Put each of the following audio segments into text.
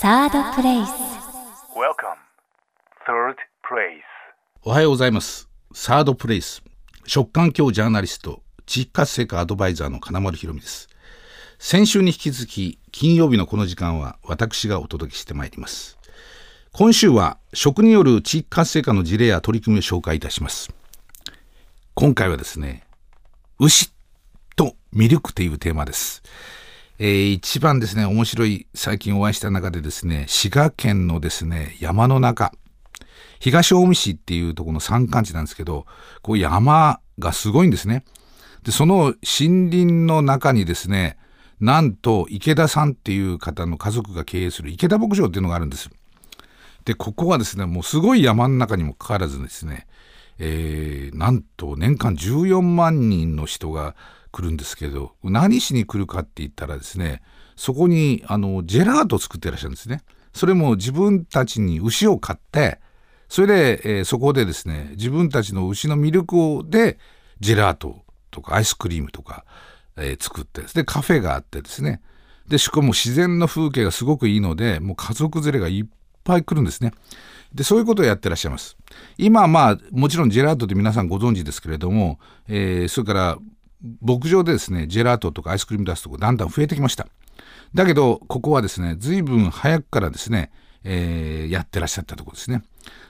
サードプレイス Welcome. Third place. おはようございます。サードプレイス。食環境ジャーナリスト、地域活性化アドバイザーの金丸博美です。先週に引き続き、金曜日のこの時間は私がお届けしてまいります。今週は食による地域活性化の事例や取り組みを紹介いたします。今回はですね、牛とミルクというテーマです。えー一番ですね、面白い最近お会いした中でですね、滋賀県のですね、山の中、東近江市っていうところの山間地なんですけど、こう山がすごいんですね。で、その森林の中にですね、なんと池田さんっていう方の家族が経営する池田牧場っていうのがあるんです。で、ここはですね、もうすごい山の中にもかかわらずですね、えーなんと年間14万人の人が来るんですけど、何しに来るかって言ったらですね、そこにあのジェラートを作ってらっしゃるんですね。それも自分たちに牛を飼って、それで、えーそこでですね、自分たちの牛のミルクをで、ジェラートとかアイスクリームとか、えー作って、で、カフェがあってですね、で、しかも自然の風景がすごくいいので、もう家族連れがいっぱい来るんですね。で、そういうことをやってらっしゃいます。今、まあ、もちろんジェラートって皆さんご存知ですけれども、えーそれから、牧場でですね、ジェラートとかアイスクリーム出すとこだんだん増えてきました。だけど、ここはですね、随分早くからですね、えーやってらっしゃったところですね。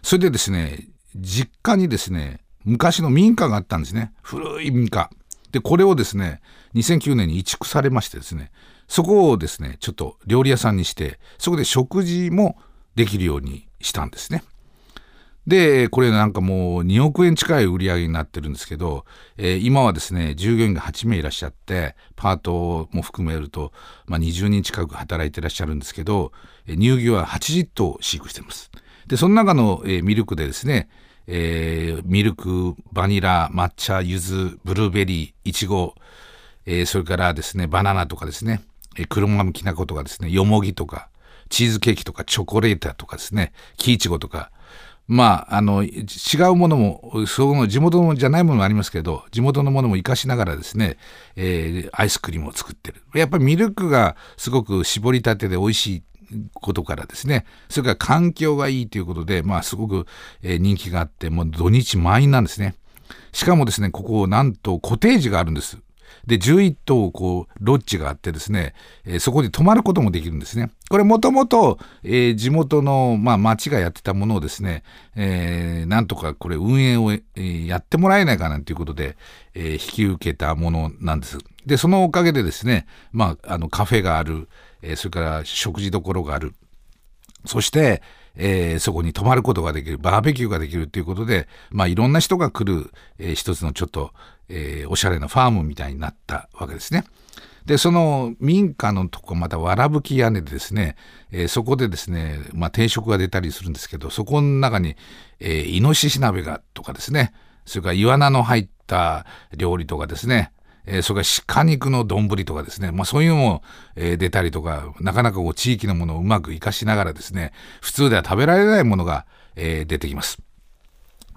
それでですね、実家にですね、昔の民家があったんですね。古い民家。で、これをですね、2009年に移築されましてですね、そこをですね、ちょっと料理屋さんにして、そこで食事もできるようにしたんですね。で、これなんかもう2億円近い売り上げになってるんですけど、えー今はですね、従業員が8名いらっしゃって、パートも含めると、まあ、20人近く働いてらっしゃるんですけど、乳牛は80頭飼育してます。で、その中の、えーミルクでですね、えーミルク、バニラ、抹茶、柚子、ブルーベリー、イチゴ、えーそれからですね、バナナとかですね、えー黒豆きな粉とかですね、よもぎとか、チーズケーキとか、チョコレートとかですね、キイチゴとか、まあ、あの、違うものも、その地元のじゃないものもありますけど、地元のものも活かしながらですね、えーアイスクリームを作ってる。やっぱりミルクがすごく絞りたてで美味しいことからですね、それから環境がいいということで、まあ、すごく、え人気があって、もう土日満員なんですね。しかもですね、ここ、なんとコテージがあるんです。で、11棟、こう、ロッジがあってですね、えーそこで泊まることもできるんですね。これもともと、えー地元の、まあ、町がやってたものをですね、えーなんとかこれ運営を、えーやってもらえないかなんていうことで、えー引き受けたものなんです。で、そのおかげでですね、まあ、あの、カフェがある、えーそれから食事どころがある、そして、えーそこに泊まることができる、バーベキューができるということで、まあいろんな人が来る、えー一つのちょっと、えーおしゃれなファームみたいになったわけですね。で、その民家のとこ、またわらぶき屋根でですね、えーそこでですね、まあ定食が出たりするんですけど、そこの中に、えーイノシシ鍋がとかですね、それからイワナの入った料理とかですね、えーそれから鹿肉の丼とかですね、まあそういうのも、えー出たりとか、なかなかこう地域のものをうまく活かしながらですね、普通では食べられないものが、えー出てきます。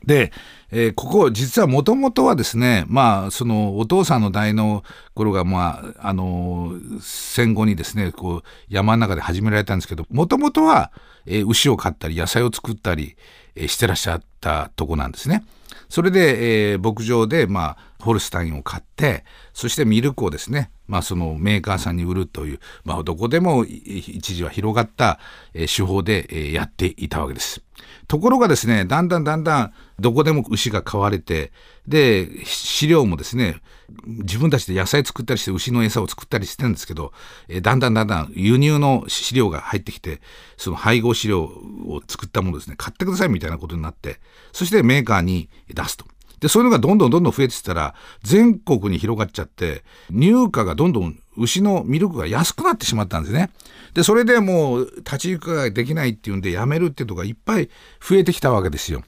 で、えーここ実はもともとはですね、まあそのお父さんの代の頃がまああのー戦後にですね、こう山の中で始められたんですけど、もともとは、えー牛を飼ったり野菜を作ったり、えーしてらっしゃったとこなんですね。それで、えー牧場で、まあ、ホルスタインを買って、そしてミルクをですね、まあ、そのメーカーさんに売るという、まあ、どこでも一時は広がった、えー手法で、えーやっていたわけです。ところがですね、だんだんだんだん、どこでも牛が飼われて、で、飼料もですね、自分たちで野菜作ったりして牛の餌を作ったりしてるんですけど、えだんだんだんだん輸入の飼料が入ってきて、その配合飼料を作ったものですね、買ってくださいみたいなことになって、そしてメーカーに出すと。で、そういうのがどんどんどんどん増えてったら、全国に広がっちゃって、入荷がどんどん牛のミルクが安くなってしまったんですね。で、それでもう立ち行くができないっていうんで、やめるっていうとがいっぱい増えてきたわけですよ。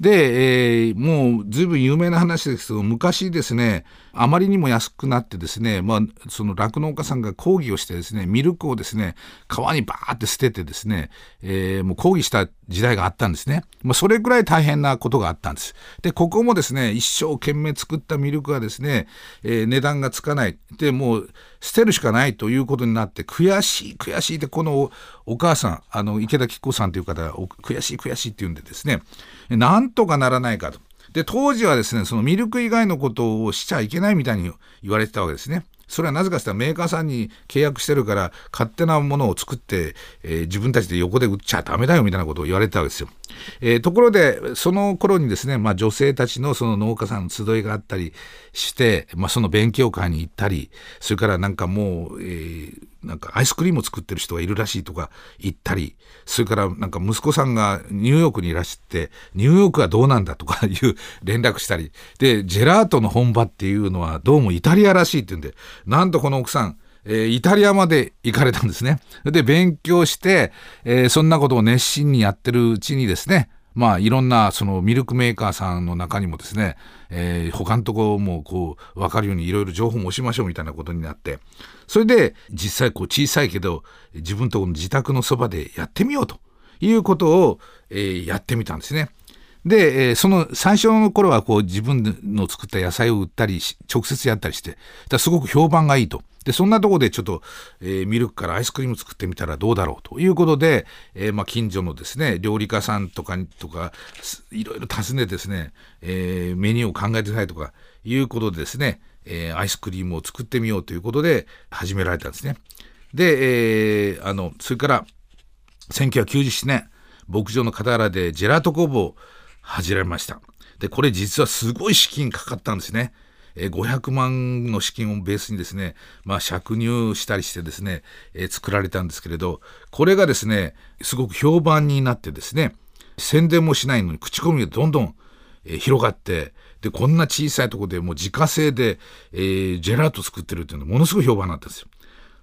で、えーもう随分有名な話ですけど、昔ですね、あまりにも安くなってですね、まあ、その酪農家さんが抗議をしてですね、ミルクをですね、川にバーって捨ててですね、えーもう抗議した時代があったんですね。まあ、それくらい大変なことがあったんです。で、ここもですね、一生懸命作ったミルクがですね、えー値段がつかない。で、もう、捨てるしかないということになって悔しい悔しいってこのお母さんあの池田吉子さんという方が悔しい悔しいって言うんでですねなんとかならないかと。で当時はですねそのミルク以外のことをしちゃいけないみたいに言われてたわけですね。それはなぜかというとメーカーさんに契約してるから勝手なものを作って、えー、自分たちで横で売っちゃダメだよみたいなことを言われてたわけですよ。えー、ところでその頃にですね、まあ、女性たちのその農家さんの集いがあったりして、まあ、その勉強会に行ったりそれからなんかもう、えー、なんかアイスクリームを作ってる人がいるらしいとか言ったり、それからなんか息子さんがニューヨークにいらして、ニューヨークはどうなんだとか いう連絡したり、で、ジェラートの本場っていうのはどうもイタリアらしいって言うんで、なんとこの奥さん、えー、イタリアまで行かれたんですね。で、勉強して、えー、そんなことを熱心にやってるうちにですね、まあいろんなそのミルクメーカーさんの中にもですね、えー、他のとこもこう分かるようにいろいろ情報も押しましょうみたいなことになってそれで実際こう小さいけど自分とこの自宅のそばでやってみようということを、えー、やってみたんですね。で、えー、その最初の頃はこう自分の作った野菜を売ったり直接やったりしてだすごく評判がいいと。でそんなとこでちょっと、えー、ミルクからアイスクリーム作ってみたらどうだろうということで、えーまあ、近所のですね料理家さんとかにとかいろいろ訪ねてですね、えー、メニューを考えてくださいとかいうことでですね、え、アイスクリームを作ってみようということで始められたんですね。で、え、あのそれから1997年牧場の傍らでジェラート工房を始めました。で、これ実はすごい資金かかったんですね。え500万の資金をベースにですね、まあ、借入したりしてですね、え作られたんですけれど、これがですね、すごく評判になってですね、宣伝もしないのに口コミがどんどん、え広がって、で、こんな小さいとこでもう自家製で、えー、ジェラート作ってるっていうのはものすごい評判になったんですよ。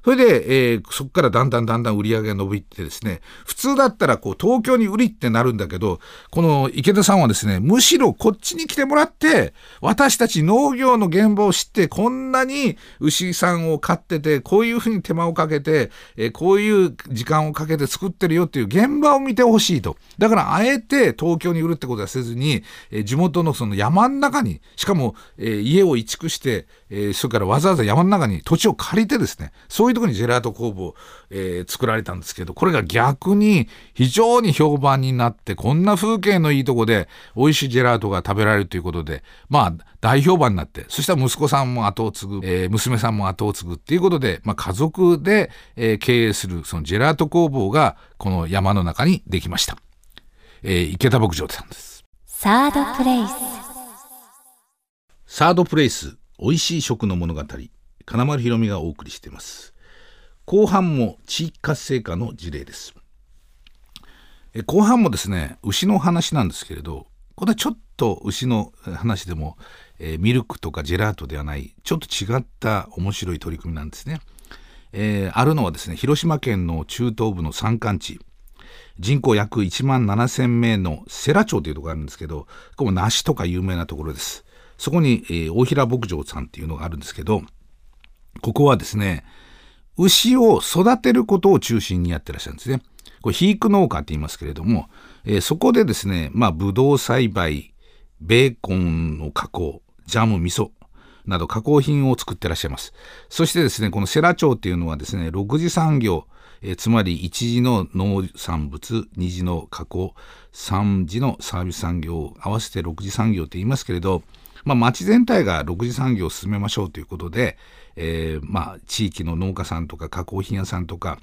それで、えー、そこからだんだんだんだん売り上げが伸びてですね、普通だったらこう東京に売りってなるんだけど、この池田さんはですね、むしろこっちに来てもらって、私たち農業の現場を知って、こんなに牛さんを飼ってて、こういうふうに手間をかけて、えー、こういう時間をかけて作ってるよっていう現場を見てほしいと。だからあえて東京に売るってことはせずに、えー、地元のその山の中に、しかも、えー、家を移築して、えー、それからわざわざ山の中に土地を借りてですね、そういうところにジェラート工房、えー、作られたんですけど、これが逆に非常に評判になって、こんな風景のいいとこで美味しいジェラートが食べられるということで、まあ、大評判になって、そしたら息子さんも後を継ぐ、えー、娘さんも後を継ぐっていうことで、まあ、家族で、えー、経営するそのジェラート工房が、この山の中にできました。えー、池田牧場さんです。サードプレイス。サードプレイス。美味しい食の物語金丸ひろみがお送りしています後半も地域活性化の事例です。え後半もですね牛の話なんですけれどこれはちょっと牛の話でも、えー、ミルクとかジェラートではないちょっと違った面白い取り組みなんですね、えー、あるのはですね広島県の中東部の山間地。人口約1万7000名の世羅町というところがあるんですけどここも梨とか有名なところです。そこに、えー、大平牧場さんっていうのがあるんですけど、ここはですね、牛を育てることを中心にやってらっしゃるんですね。これ、肥育農家って言いますけれども、えー、そこでですね、まあ、ブドウ栽培、ベーコンの加工、ジャム、味噌など加工品を作ってらっしゃいます。そしてですね、この世羅町っていうのはですね、6次産業、えー、つまり1次の農産物、2次の加工、3次のサービス産業を合わせて6次産業って言いますけれど、まあ、町全体が6次産業を進めましょうということで、えー、まあ、地域の農家さんとか加工品屋さんとか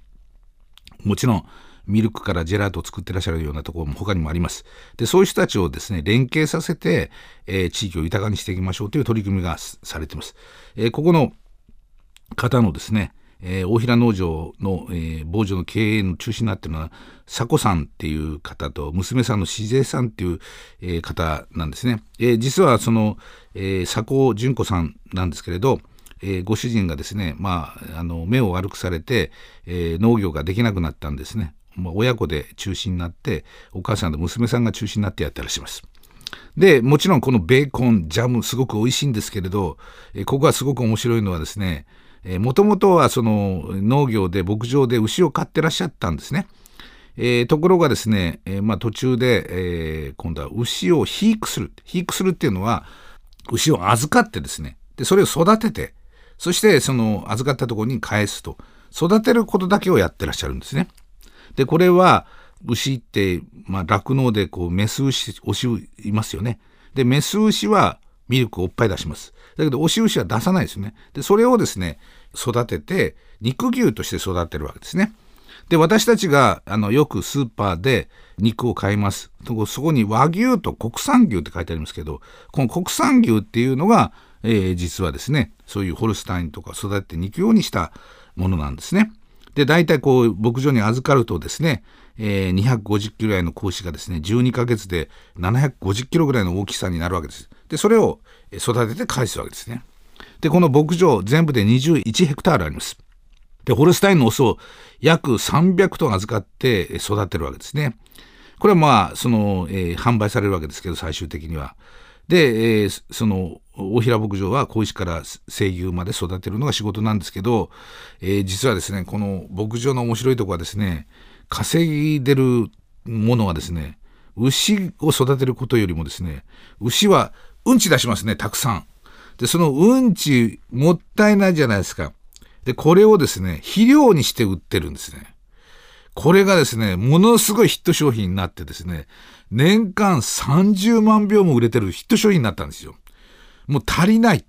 もちろんミルクからジェラートを作ってらっしゃるようなところも他にもあります。で、そういう人たちをですね、連携させて、えー、地域を豊かにしていきましょうという取り組みがされてます。えー、ここの方のですね、えー、大平農場の、えー、防除の経営の中心になっているのは佐子さんっていう方と娘さんのしぜさんっていう、えー、方なんですね、えー、実はその、えー、佐子純子さんなんですけれど、えー、ご主人がですね、まあ、あの目を悪くされて、えー、農業ができなくなったんですね、まあ、親子で中心になってお母さんと娘さんが中心になってやってらしいますでもちろんこのベーコンジャムすごく美味しいんですけれど、えー、ここはすごく面白いのはですねもともとはその農業で牧場で牛を飼ってらっしゃったんですね。えー、ところがですね、えー、まあ、途中で、えー、今度は牛を肥育する。肥育するっていうのは、牛を預かってですね、で、それを育てて、そしてその預かったところに返すと育てることだけをやってらっしゃるんですね。でこれは牛ってまあ酪農でこうメス牛オスいますよね。でメス牛はミルクをおっぱい出します。だけどオス牛は出さないですよね。でそれをですね育てて肉牛として育てるわけですね。で私たちがあのよくスーパーで肉を買いますそこに和牛と国産牛って書いてありますけどこの国産牛っていうのが、えー、実はですねそういうホルスタインとか育てて肉用にしたものなんですね。で大体こう牧場に預かるとですね、えー、250キロぐらいの子牛がですね12ヶ月で750キロぐらいの大きさになるわけです。でそれを育てて返すわけですね。でこの牧場全部で21ヘクタールあります。でホルスタインのオスを約300トン預かって育てるわけですね。これはまあその、えー、販売されるわけですけど最終的には。で、えー、その大平牧場は小石から生牛まで育てるのが仕事なんですけど、えー、実はですねこの牧場の面白いとこはですね稼いでるものはですね牛を育てることよりもですね牛はうんち出しますねたくさん。でそのうんちもったいないじゃないですか。でこれをですね肥料にして売ってるんですね。これがですね、ものすごいヒット商品になってですね、年間30万票も売れてるヒット商品になったんですよ。もう足りない。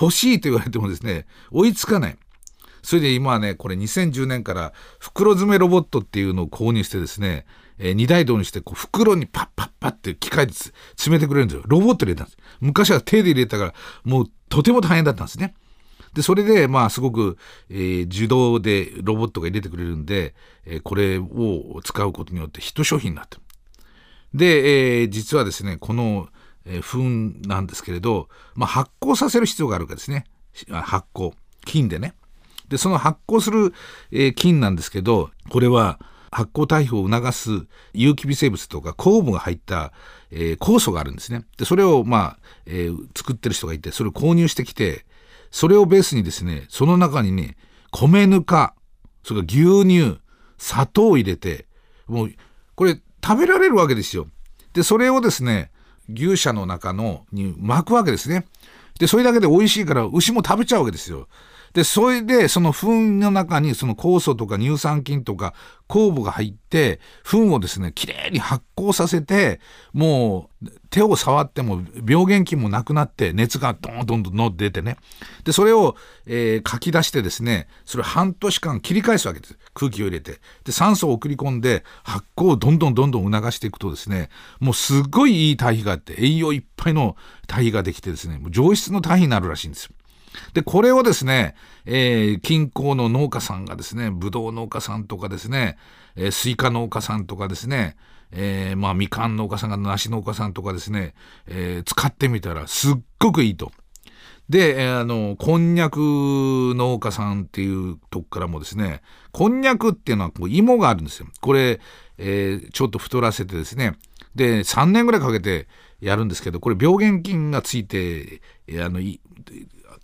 欲しいと言われてもですね、追いつかない。それで今はね、これ2010年から袋詰めロボットっていうのを購入してですね、えー、二台道にしてこう袋にパッパッパッって機械で詰めてくれるんですよ。ロボット入れたんです。昔は手で入れたから、もうとても大変だったんですね。で、それで、まあ、すごく、えー、自動でロボットが入れてくれるんで、えー、これを使うことによってヒット商品になって。で、えー、実はですね、この、えー、糞なんですけれど、まあ、発酵させる必要があるわけですね。発酵。菌でね。で、その発酵する、えー、菌なんですけど、これは発酵対比を促す有機微生物とか酵母が入った、えー、酵素があるんですね。で、それを、まあ、えー、作ってる人がいて、それを購入してきて、それをベースにですね、その中にね、米ぬか、それから牛乳、砂糖を入れて、もう、これ食べられるわけですよ。で、それをですね、牛舎の中のに巻くわけですね。で、それだけで美味しいから牛も食べちゃうわけですよ。で、それで、その糞の中にその酵素とか乳酸菌とか酵母が入って、糞をですね、きれいに発酵させて、もう手を触っても病原菌もなくなって、熱がどんどんどん出てね。で、それを、えー、書き出してですね、それ半年間切り返すわけです。空気を入れて。で、酸素を送り込んで、発酵をどんどんどんどん促していくとですね、もうすっごいいい堆肥があって、栄養いっぱいの堆肥ができてですね、もう上質の堆肥になるらしいんですよ。で、これをですね、えー、近郊の農家さんがですね、ぶどう農家さんとかですね、えー、スイカ農家さんとかですね、えー、まあ、みかん農家さんが梨農家さんとかですね、えー、使ってみたらすっごくいいと。で、あの、こんにゃく農家さんっていうとこからもですね、こんにゃくっていうのはこう芋があるんですよ。これ、えー、ちょっと太らせてですね、で、3年ぐらいかけてやるんですけど、これ病原菌がついて、あの、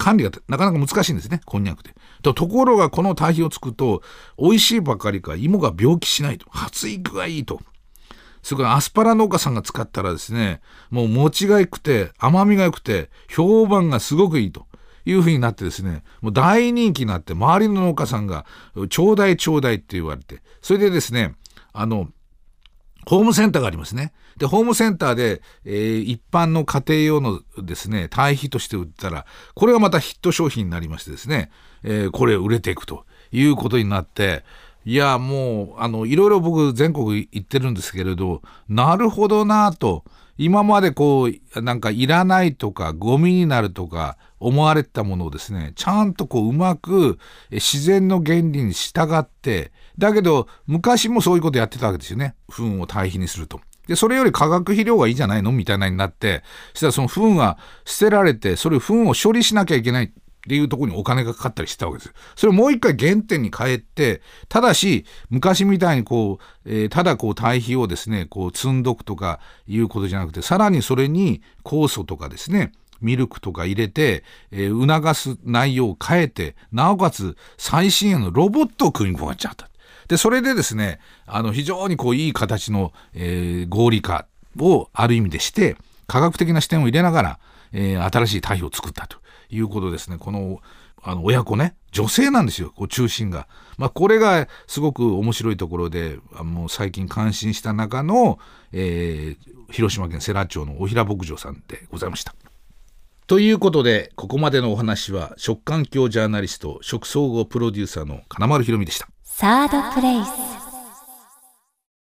管理がなかなか難しいんですね、こんにゃくで。とところがこの堆肥をつくと、美味しいばかりか芋が病気しないと。発育がいいと。それからアスパラ農家さんが使ったらですね、もう餅が良くて、甘みが良くて、評判がすごくいいと。いうふうになってですね、もう大人気になって、周りの農家さんが、ちょうだいちょうだいって言われて、それでですね、あの、ホームセンターがありますね。で、ホームセンターで、えー、一般の家庭用のですね、堆肥として売ったら、これがまたヒット商品になりましてですね、えー、これ売れていくということになって、いや、もう、あの、いろいろ僕全国行ってるんですけれど、なるほどなと、今までこう、なんかいらないとか、ゴミになるとか、思われたものをですね、ちゃんとこう、うまく自然の原理に従って、だけど、昔もそういうことやってたわけですよね。糞を堆肥にすると。で、それより化学肥料がいいじゃないのみたいなになって、そしたらその糞は捨てられて、それ糞を処理しなきゃいけないっていうところにお金がかかったりしてたわけです。それをもう一回原点に変えて、ただし、昔みたいにこう、えー、ただこう堆肥をですね、こう積んどくとかいうことじゃなくて、さらにそれに酵素とかですね、ミルクとか入れて、えー、促す内容を変えて、なおかつ最新鋭のロボットを組み込まれちゃった。で、それでですね、あの、非常にこう、いい形の、えー、合理化をある意味でして、科学的な視点を入れながら、えー、新しい堆肥を作ったということですね。この、あの親子ね女性なんですよこう中心が。まあ、これがすごく面白いところであもう最近感心した中の、えー、広島県世羅町のお平牧場さんでございました。ということでここまでのお話は食環境ジャーナリスト食総合プロデューサーの金丸ひろみでした。サードプレイス。